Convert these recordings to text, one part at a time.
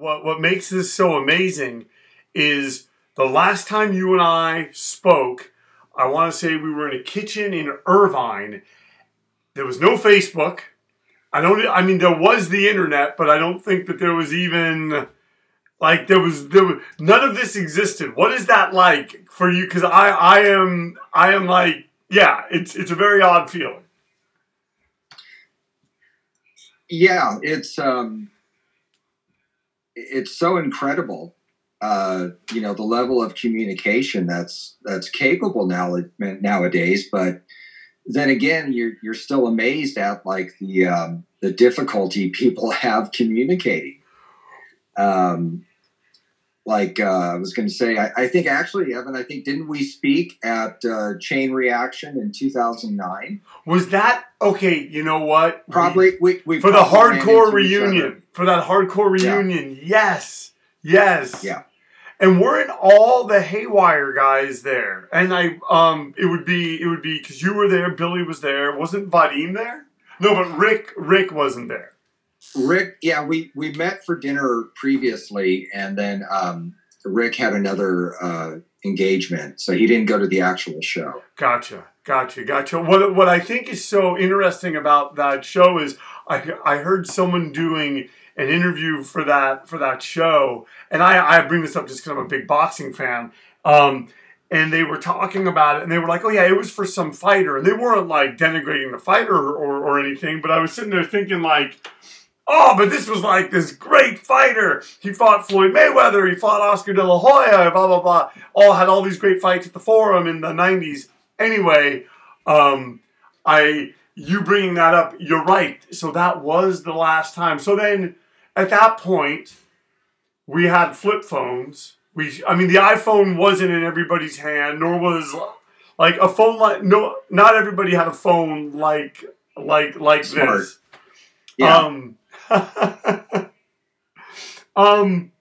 What, what, makes this so amazing is the last time you and I spoke, I want to say we were in a kitchen in Irvine. There was no Facebook. I don't. I mean, there was the internet, but I don't think that there was even like there was there was none of this existed. What is that like for you? Because I I am I am like yeah, it's it's a very odd feeling. Yeah, it's um, it's so incredible. Uh, you know the level of communication that's that's capable now nowadays, but then again, you're you're still amazed at like the um, the difficulty people have communicating. Um, like uh, I was going to say, I, I, think actually, Evan, I think didn't we speak at uh, Chain Reaction in 2009? Was that okay? You know what? Probably we, we for the hardcore reunion for that hardcore reunion. Yeah. Yes, yes, yeah. And weren't all the Haywire guys there? And I, um, it would be, it would be because you were there, Billy was there, wasn't Vadim there? No, but Rick, Rick wasn't there. Rick, yeah, we we met for dinner previously, and then um, Rick had another uh, engagement, so he didn't go to the actual show. Gotcha, gotcha, gotcha. What what I think is so interesting about that show is I I heard someone doing an interview for that for that show, and I I bring this up just because I'm a big boxing fan. Um, and they were talking about it and they were like, oh yeah, it was for some fighter. And they weren't like denigrating the fighter or, or, or anything, but I was sitting there thinking like, oh, but this was like this great fighter. He fought Floyd Mayweather, he fought Oscar De La Hoya, blah, blah, blah. All had all these great fights at the Forum in the 90s. Anyway, um, I you bringing that up, you're right. So that was the last time. So then at that point, we had flip phones. We, I mean, the iPhone wasn't in everybody's hand, nor was like a phone like no, not everybody had a phone like like like Smart. this. Yeah. Um, um,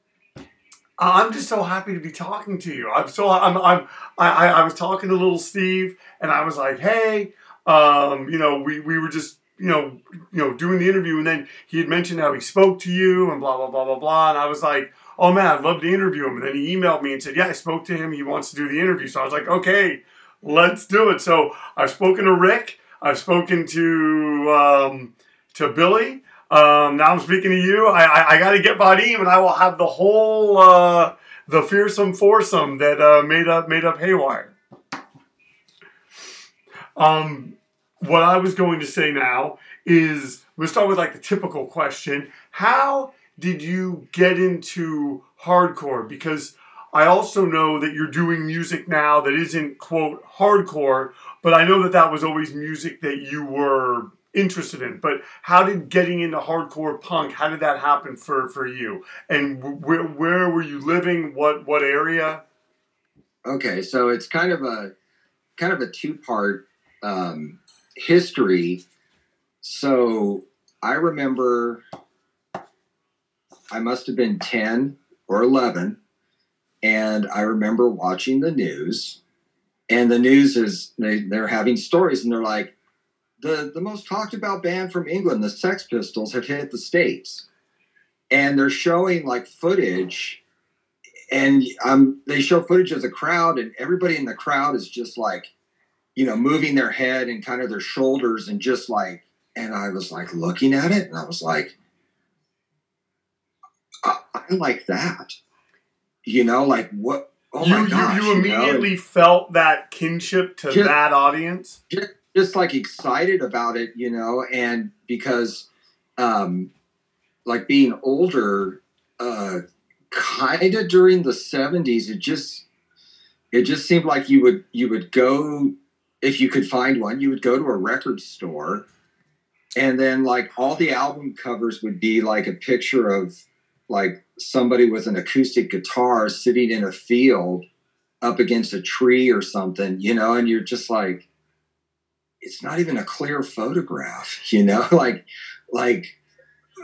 I'm just so happy to be talking to you. I'm so I'm I'm I I was talking to little Steve and I was like, hey, um, you know, we we were just you know you know doing the interview and then he had mentioned how he spoke to you and blah blah blah blah blah and I was like, oh man, I'd love to interview him. And then he emailed me and said, yeah, I spoke to him. He wants to do the interview. So I was like, okay, let's do it. So I've spoken to Rick. I've spoken to um, to Billy. Um, now I'm speaking to you. I, I, I got to get Vadim, and I will have the whole uh, the fearsome foursome that uh, made up made up Haywire. Um, what I was going to say now is let's start with like the typical question: How did you get into hardcore? Because I also know that you're doing music now that isn't quote hardcore, but I know that that was always music that you were interested in. But how did getting into hardcore punk? How did that happen for for you? And where where were you living? What what area? Okay, so it's kind of a kind of a two part um, history. So I remember I must have been ten or eleven, and I remember watching the news. And the news is they, they're having stories, and they're like, the the most talked about band from England, the Sex Pistols, have hit the states, and they're showing like footage, and um, they show footage of the crowd, and everybody in the crowd is just like, you know, moving their head and kind of their shoulders, and just like, and I was like looking at it, and I was like. I, like that? You know, like what? Oh you, my gosh! you, you immediately know? felt that kinship to Just- that audience. just, just like excited about it, you know, and because um like being older, uh kind of during the 70s, it just it just seemed like you would you would go if you could find one, you would go to a record store and then like all the album covers would be like a picture of like somebody with an acoustic guitar sitting in a field up against a tree or something, you know, and you're just like it's not even a clear photograph, you know, like like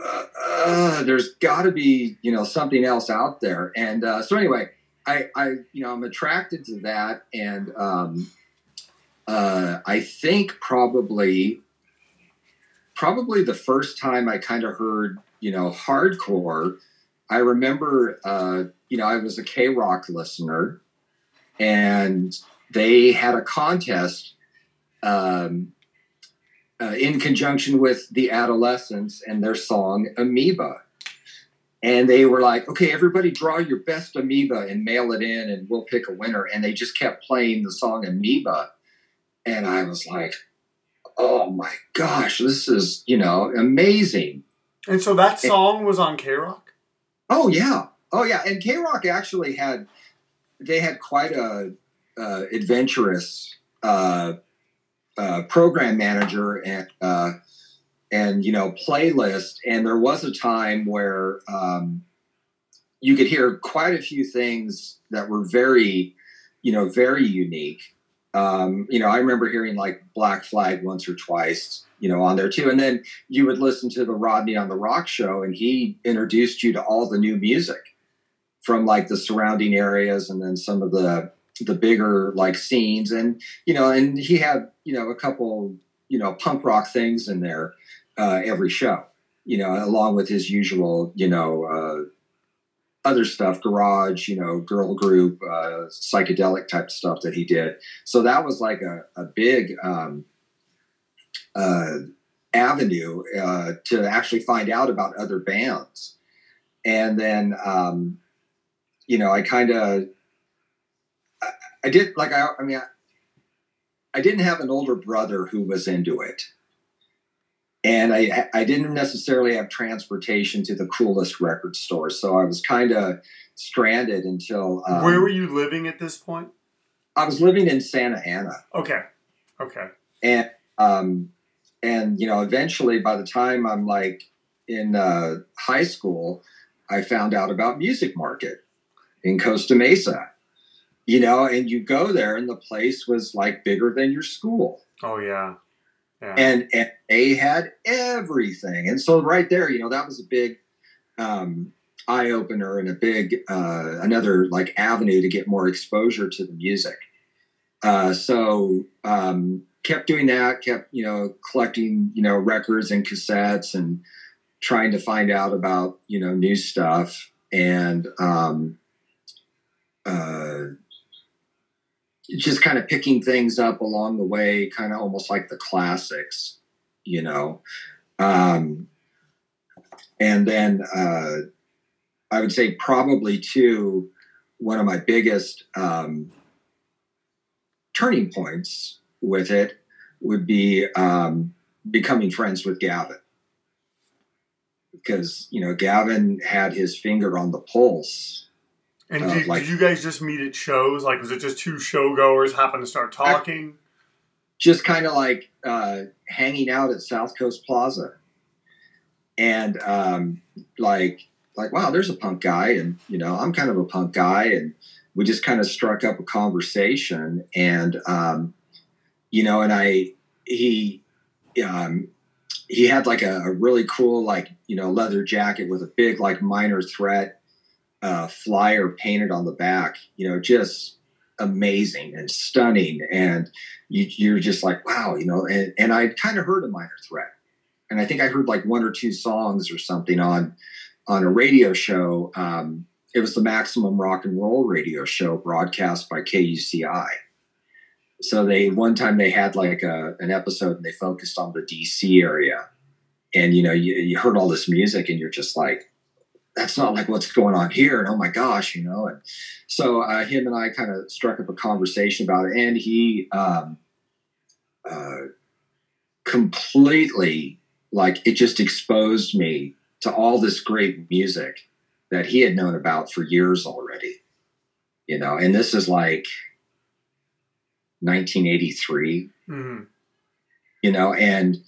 uh, uh, there's got to be you know something else out there. And uh, so anyway, I I you know I'm attracted to that, and um, uh, I think probably probably the first time I kind of heard you know hardcore. I remember, uh, you know, I was a KROQ listener, and they had a contest um, uh, in conjunction with the Adolescents and their song Amoeba. And they were like, okay, everybody draw your best amoeba and mail it in, and we'll pick a winner. And they just kept playing the song Amoeba. And I was like, oh my gosh, this is, you know, amazing. And so that song was on KROQ? Oh yeah, oh yeah. And KROQ actually had they had quite a uh, adventurous uh, uh, program manager and uh, and you know playlist. And there was a time where um, you could hear quite a few things that were very you know very unique. Um, you know, I remember hearing like Black Flag once or twice, you know, on there too. And then you would listen to the Rodney on the Rock show, and he introduced you to all the new music from like the surrounding areas, and then some of the the bigger like scenes, and you know, and he had you know a couple you know punk rock things in there uh, every show, you know, along with his usual you know. Uh, other stuff, garage, you know, girl group, uh, psychedelic type stuff that he did. So that was like a, a big um, uh, avenue uh, to actually find out about other bands. And then, um, you know, I kind of, I, I did like, I, I mean, I, I didn't have an older brother who was into it. And I, I didn't necessarily have transportation to the coolest record store, So I was kind of stranded until. Um, Where were you living at this point? I was living in Santa Ana. Okay. Okay. and um, and you know eventually by the time i'm like in uh, high school i found out about music market in costa mesa you know and you go there and the place was like bigger than your school Oh, yeah. Yeah. and and they had everything. And so right there you know that was a big um, eye opener and a big uh, another like avenue to get more exposure to the music. Uh, so um, kept doing that kept you know collecting you know records and cassettes and trying to find out about you know new stuff. And um, uh, just kind of picking things up along the way, kind of almost like the classics, you know. Um, and then uh, I would say probably too one of my biggest um, turning points with it would be um, becoming friends with Gavin. Because, you know, Gavin had his finger on the pulse and uh, did, like- did you guys just meet at shows? Like, was it just two showgoers happen to start talking? just kind of like uh, hanging out at South Coast Plaza, and um, like like wow, there's a punk guy, and you know I'm kind of a punk guy, and we just kind of struck up a conversation, and um, you know, and I he um, he had like a, a really cool like you know leather jacket with a big like minor threat uh, flyer painted on the back, you know, just amazing and stunning and you, you're just like, wow, you know, and, and I kind of heard a minor threat. And I think I heard like one or two songs or something on on a radio show. Um, it was the Maximum Rock and Roll radio show broadcast by KUCI. So they one time they had like a, an episode and they focused on the DC area, and you know you, you heard all this music and you're just like, that's not like what's going on here. And oh my gosh, you know. And so uh, him and I kind of struck up a conversation about it, and he um, uh, completely like it just exposed me to all this great music that he had known about for years already. You know, and this is like 1983. Mm-hmm. You know, and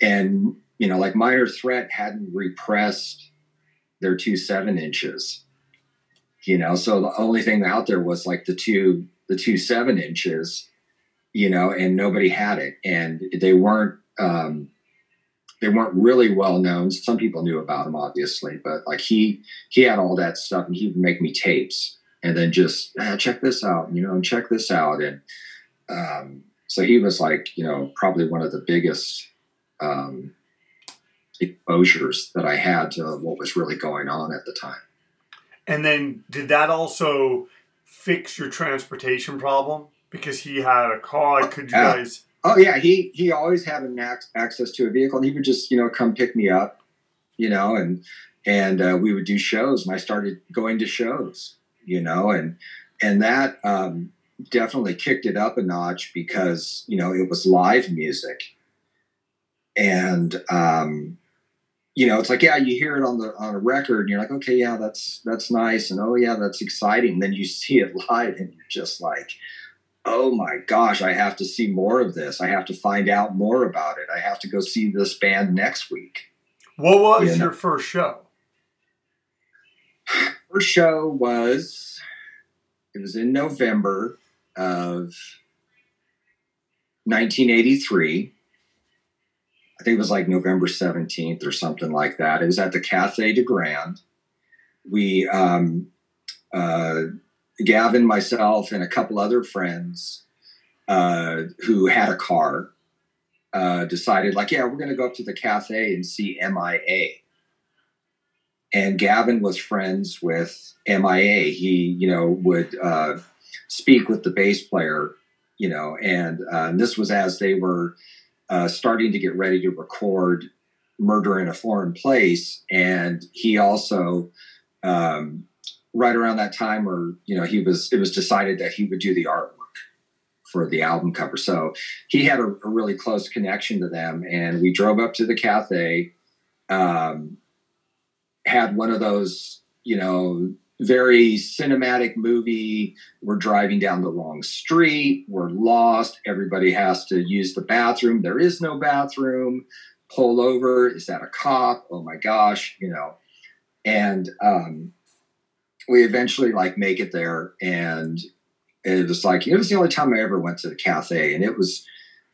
and you know, like Minor Threat hadn't repressed their two seven inches. You know, so the only thing out there was like the two the two seven inches, you know, and nobody had it, and they weren't um, they weren't really well known. Some people knew about him, obviously, but like he he had all that stuff, and he would make me tapes, and then just ah, check this out, you know, and check this out, and um, so he was like, you know, probably one of the biggest um, exposures that I had to what was really going on at the time. And then, did that also fix your transportation problem because he had a car? Could you guys? Oh yeah, he he always had an access to a vehicle, and he would just you know come pick me up, you know, and and uh, we would do shows, and I started going to shows, you know, and and that um, definitely kicked it up a notch because you know it was live music, and um, you know it's like yeah you hear it on the on a record and you're like okay yeah that's that's nice and oh yeah that's exciting then you see it live and you're just like oh my gosh, I have to see more of this. I have to find out more about it. I have to go see this band next week. What was you your first show? First show was it was in November of 1983. I think it was like November 17th or something like that. It was at the Cathay de Grande. We um, uh, Gavin, myself, and a couple other friends uh, who had a car uh, decided, like, yeah, we're going to go up to the cafe and see MIA. And Gavin was friends with MIA. He, you know, would uh, speak with the bass player, you know, and, uh, and this was as they were uh, starting to get ready to record Murder in a Foreign Place. And he also um, right around that time or, you know he was it was decided that he would do the artwork for the album cover so he had a, a really close connection to them and we drove up to the cafe um, had one of those you know very cinematic movie. We're driving down the long street. We're lost. Everybody has to use the bathroom. There is no bathroom. Pull over. Is that a cop? Oh my gosh you know. And um, we eventually like make it there. And it was like it was the only time I ever went to the cafe. And it was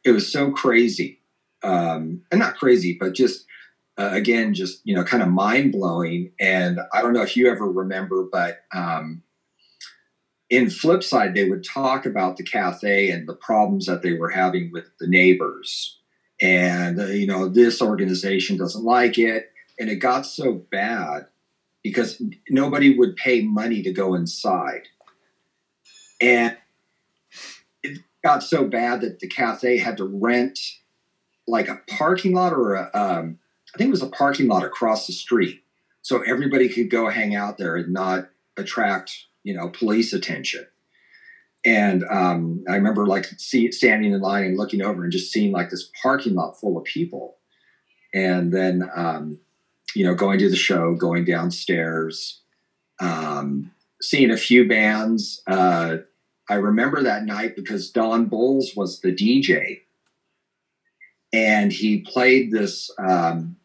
it was so crazy. Um and not crazy but just uh, again just you know kind of mind blowing and I don't know if you ever remember but um in Flipside they would talk about the cafe and the problems that they were having with the neighbors. And uh, you know this organization doesn't like it. And it got so bad because nobody would pay money to go inside. And it got so bad that the cafe had to rent like a parking lot or a, um, I think it was a parking lot across the street. So everybody could go hang out there and not attract, you know, police attention. And um, I remember like see, standing in line and looking over and just seeing like this parking lot full of people. And then um, you know, going to the show, going downstairs, um, seeing a few bands. Uh, I remember that night because Don Bolles was the DJ, and he played this. Um,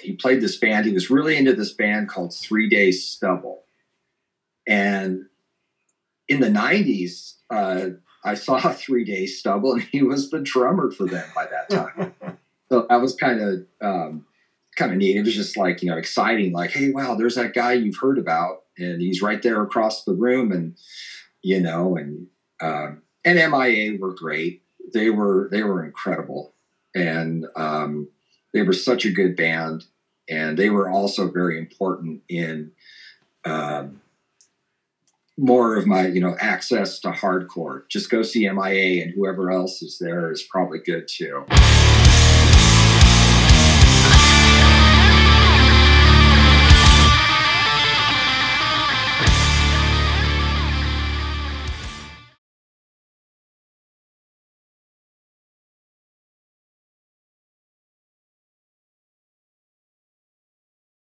he played this band. He was really into this band called Three Days Stubble, and in the '90s, uh, I saw Three Days Stubble, and he was the drummer for them by that time. so that was kind of um, kind of neat. It was just like, you know, exciting, like, hey, wow, there's that guy you've heard about, and he's right there across the room. And, you know, and um, and MIA were great. They were they were incredible. And um, they were such a good band. And they were also very important in um, more of my, you know, access to hardcore. Just go see MIA and whoever else is there is probably good too.